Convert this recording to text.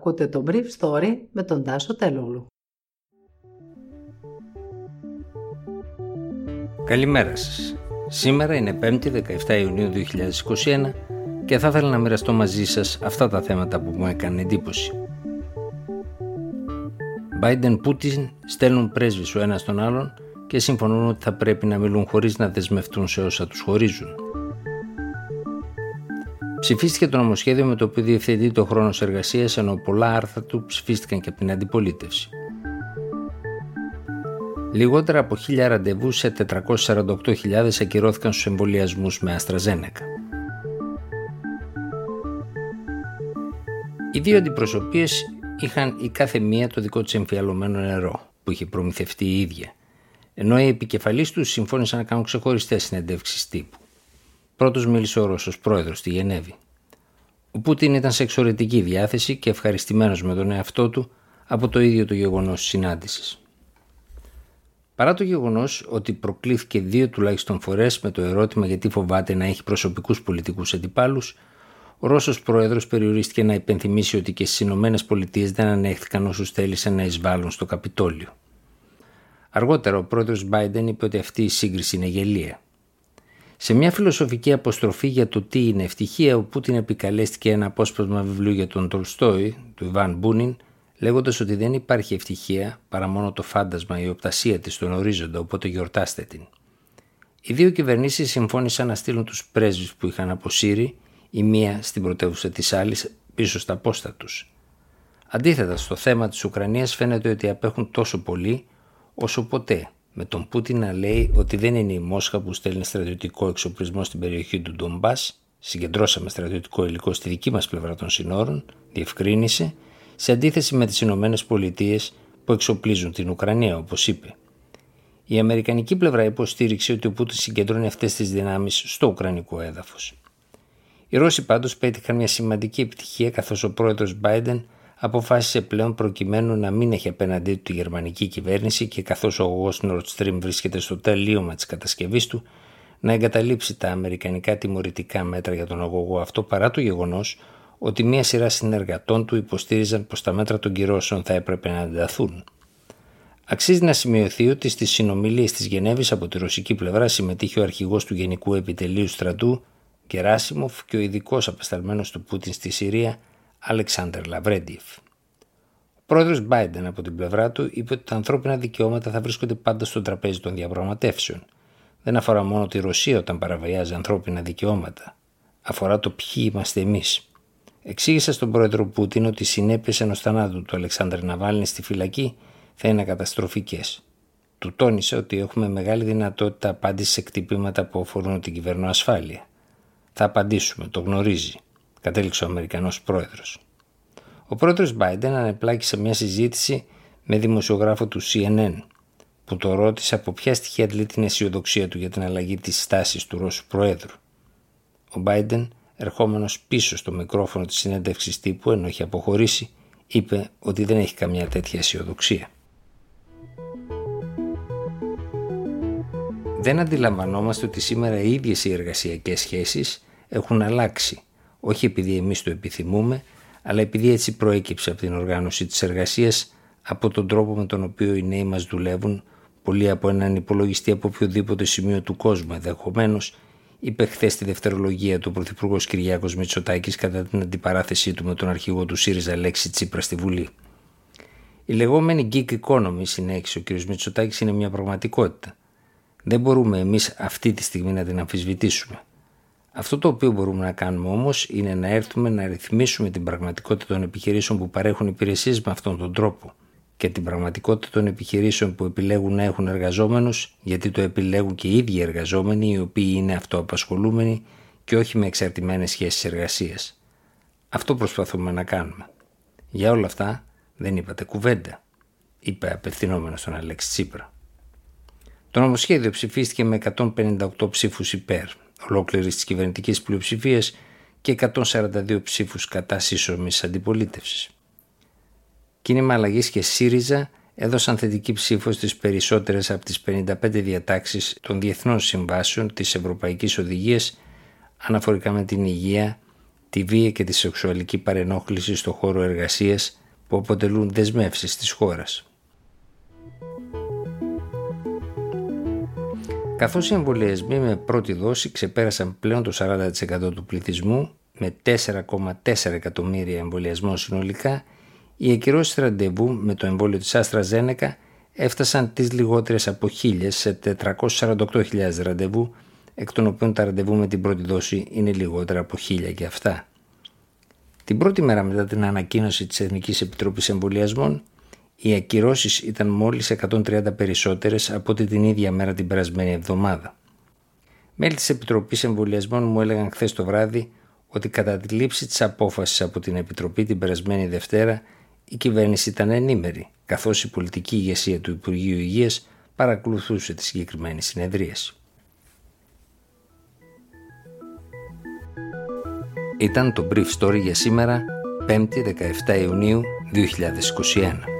Ακούτε το Brief Story με τον Τάσο Τελούλου. Καλημέρα σας. Σήμερα είναι 5η 17 Ιουνίου 2021 και θα ήθελα να μοιραστώ μαζί σας αυτά τα θέματα που μου έκανε εντύπωση. Biden Πούτιν στέλνουν πρέσβεις ο ένας τον άλλον και συμφωνούν ότι θα πρέπει να μιλούν χωρίς να δεσμευτούν σε όσα τους χωρίζουν. Ψηφίστηκε το νομοσχέδιο με το οποίο διευθετεί το χρόνος εργασίας, ενώ πολλά άρθρα του ψηφίστηκαν και από την αντιπολίτευση. Λιγότερα από 1000 ραντεβού σε 448.000 ακυρώθηκαν στους εμβολιασμούς με Αστραζένεκα. Οι δύο αντιπροσωπείες είχαν η κάθε μία το δικό της εμφιαλωμένο νερό που είχε προμηθευτεί η ίδια, ενώ οι επικεφαλείς τους συμφώνησαν να κάνουν ξεχωριστές συνεντεύξεις τύπου. Πρώτος μίλησε ο Ρώσος πρόεδρος στη Γενέβη. Ο Πούτιν ήταν σε εξωρετική διάθεση και ευχαριστημένος με τον εαυτό του από το ίδιο το γεγονός της συνάντησης. Παρά το γεγονός ότι προκλήθηκε δύο τουλάχιστον φορές με το ερώτημα γιατί φοβάται να έχει προσωπικούς πολιτικούς αντιπάλους, ο Ρώσος πρόεδρος περιορίστηκε να υπενθυμίσει ότι και στις Ηνωμένες Πολιτείες δεν ανέχθηκαν όσους θέλησαν να εισβάλλουν στο Καπιτόλιο. Αργότερα ο πρόεδρος Biden είπε ότι αυτή η σύγκριση είναι γελία. Σε μια φιλοσοφική αποστροφή για το τι είναι ευτυχία, ο Πούτιν επικαλέστηκε ένα απόσπασμα βιβλίου για τον Τολστόη, του Ιβάν Μπούνιν, λέγοντας ότι δεν υπάρχει ευτυχία παρά μόνο το φάντασμα, η οπτασία της στον ορίζοντα, οπότε γιορτάστε την. Οι δύο κυβερνήσεις συμφώνησαν να στείλουν τους πρέσβεις που είχαν αποσύρει, η μία στην πρωτεύουσα της άλλης, πίσω στα πόστα τους. Αντίθετα, στο θέμα της Ουκρανίας φαίνεται ότι απέχουν τόσο πολύ όσο ποτέ με τον Πούτιν να λέει ότι δεν είναι η Μόσχα που στέλνει στρατιωτικό εξοπλισμό στην περιοχή του Ντομπάς, συγκεντρώσαμε στρατιωτικό υλικό στη δική μας πλευρά των συνόρων, διευκρίνησε, σε αντίθεση με τις Ηνωμένες Πολιτείες που εξοπλίζουν την Ουκρανία, όπως είπε. Η Αμερικανική πλευρά υποστήριξε ότι ο Πούτιν συγκεντρώνει αυτές τις δυνάμεις στο Ουκρανικό έδαφος. Οι Ρώσοι πάντως πέτυχαν μια σημαντική επιτυχία καθώς ο πρόεδρος Biden αποφάσισε πλέον προκειμένου να μην έχει απέναντί του τη γερμανική κυβέρνηση και καθώς ο αγωγός Nord Stream βρίσκεται στο τελείωμα της κατασκευής του, να εγκαταλείψει τα αμερικανικά τιμωρητικά μέτρα για τον αγωγό αυτό παρά το γεγονός ότι μία σειρά συνεργατών του υποστήριζαν πως τα μέτρα των κυρώσεων θα έπρεπε να ενταθούν. Αξίζει να σημειωθεί ότι στις συνομιλίες της Γενέβης από τη ρωσική πλευρά συμμετείχε ο αρχηγός του Γενικού Επιτελείου Στρατού, Γκεράσιμοφ και ο ειδικός απεσταλμένος του Πούτιν στη Συρία, Αλεξάνδρ Λαβρέντιεφ. Ο πρόεδρος Biden από την πλευρά του είπε ότι τα ανθρώπινα δικαιώματα θα βρίσκονται πάντα στο τραπέζι των διαπραγματεύσεων. Δεν αφορά μόνο τη Ρωσία όταν παραβιάζει ανθρώπινα δικαιώματα. Αφορά το ποιοι είμαστε εμείς. Εξήγησε στον πρόεδρο Πούτιν ότι οι συνέπειες ενός θανάτου του Αλεξάνδρ Ναβάλνι στη φυλακή θα είναι καταστροφικές. Του τόνισε ότι έχουμε μεγάλη δυνατότητα απάντησης σε κτυπήματα που αφορούν την κυβερνοασφάλεια. Θα απαντήσουμε, το γνωρίζει κατέληξε ο Αμερικανός πρόεδρος. Ο πρόεδρος Biden ανεπλάκησε μια συζήτηση με δημοσιογράφο του CNN που το ρώτησε από ποια στοιχεία αντλεί την αισιοδοξία του για την αλλαγή της στάσης του Ρώσου Προέδρου. Ο Biden, ερχόμενος πίσω στο μικρόφωνο της συνέντευξης τύπου ενώ είχε αποχωρήσει, είπε ότι δεν έχει καμιά τέτοια αισιοδοξία. Δεν αντιλαμβανόμαστε ότι σήμερα οι ίδιες οι εργασιακές σχέσεις έχουν αλλάξει όχι επειδή εμείς το επιθυμούμε, αλλά επειδή έτσι προέκυψε από την οργάνωση της εργασίας, από τον τρόπο με τον οποίο οι νέοι μας δουλεύουν, πολλοί από έναν υπολογιστή από οποιοδήποτε σημείο του κόσμου ενδεχομένως, είπε χθες στη δευτερολογία του Πρωθυπουργός Κυριάκος Μητσοτάκης κατά την αντιπαράθεσή του με τον αρχηγό του ΣΥΡΙΖΑ Λέξη Τσίπρα στη Βουλή. Η λεγόμενη gig economy, συνέχισε ο κ. Μητσοτάκης, είναι μια πραγματικότητα. Δεν μπορούμε εμείς αυτή τη στιγμή να την αμφισβητήσουμε. Αυτό το οποίο μπορούμε να κάνουμε όμως είναι να έρθουμε να ρυθμίσουμε την πραγματικότητα των επιχειρήσεων που παρέχουν υπηρεσίες με αυτόν τον τρόπο και την πραγματικότητα των επιχειρήσεων που επιλέγουν να έχουν εργαζόμενους, γιατί το επιλέγουν και οι ίδιοι εργαζόμενοι οι οποίοι είναι αυτοαπασχολούμενοι και όχι με εξαρτημένες σχέσεις εργασίας. Αυτό προσπαθούμε να κάνουμε. Για όλα αυτά δεν είπατε κουβέντα, είπε απευθυνόμενος στον Αλέξη Τσίπρα. Το νομοσχέδιο ψηφίστηκε με 158 ψήφους υπέρ, ολόκληρης της κυβερνητικής πλειοψηφίας και 142 ψήφους κατά σύσσωμης αντιπολίτευσης. Κίνημα Αλλαγής και ΣΥΡΙΖΑ έδωσαν θετική ψήφο στις περισσότερες από τις 55 διατάξεις των διεθνών συμβάσεων της Ευρωπαϊκής Οδηγίας αναφορικά με την υγεία, τη βία και τη σεξουαλική παρενόχληση στο χώρο εργασίας που αποτελούν δεσμεύσεις της χώρας. Καθώς οι εμβολιασμοί με πρώτη δόση ξεπέρασαν πλέον το 40% του πληθυσμού με 4,4 εκατομμύρια εμβολιασμών συνολικά, οι ακυρώσεις ραντεβού με το εμβόλιο της Άστρα Ζένεκα έφτασαν τις λιγότερες από χίλιες σε 448.000 ραντεβού, εκ των οποίων τα ραντεβού με την πρώτη δόση είναι λιγότερα από χίλια και αυτά. Την πρώτη μέρα μετά την ανακοίνωση της Εθνικής Επιτροπής Εμβολιασμών, οι ακυρώσεις ήταν μόλις 130 περισσότερες από την ίδια μέρα την περασμένη εβδομάδα. Μέλη της Επιτροπής Εμβολιασμών μου έλεγαν χθες το βράδυ ότι κατά τη λήψη της απόφασης από την Επιτροπή την περασμένη Δευτέρα η κυβέρνηση ήταν ενήμερη, καθώς η πολιτική ηγεσία του Υπουργείου Υγείας παρακολουθούσε τη συγκεκριμένη συνεδρίαση. Ήταν το Brief Story για σήμερα, 5η 17 Ιουνίου 2021.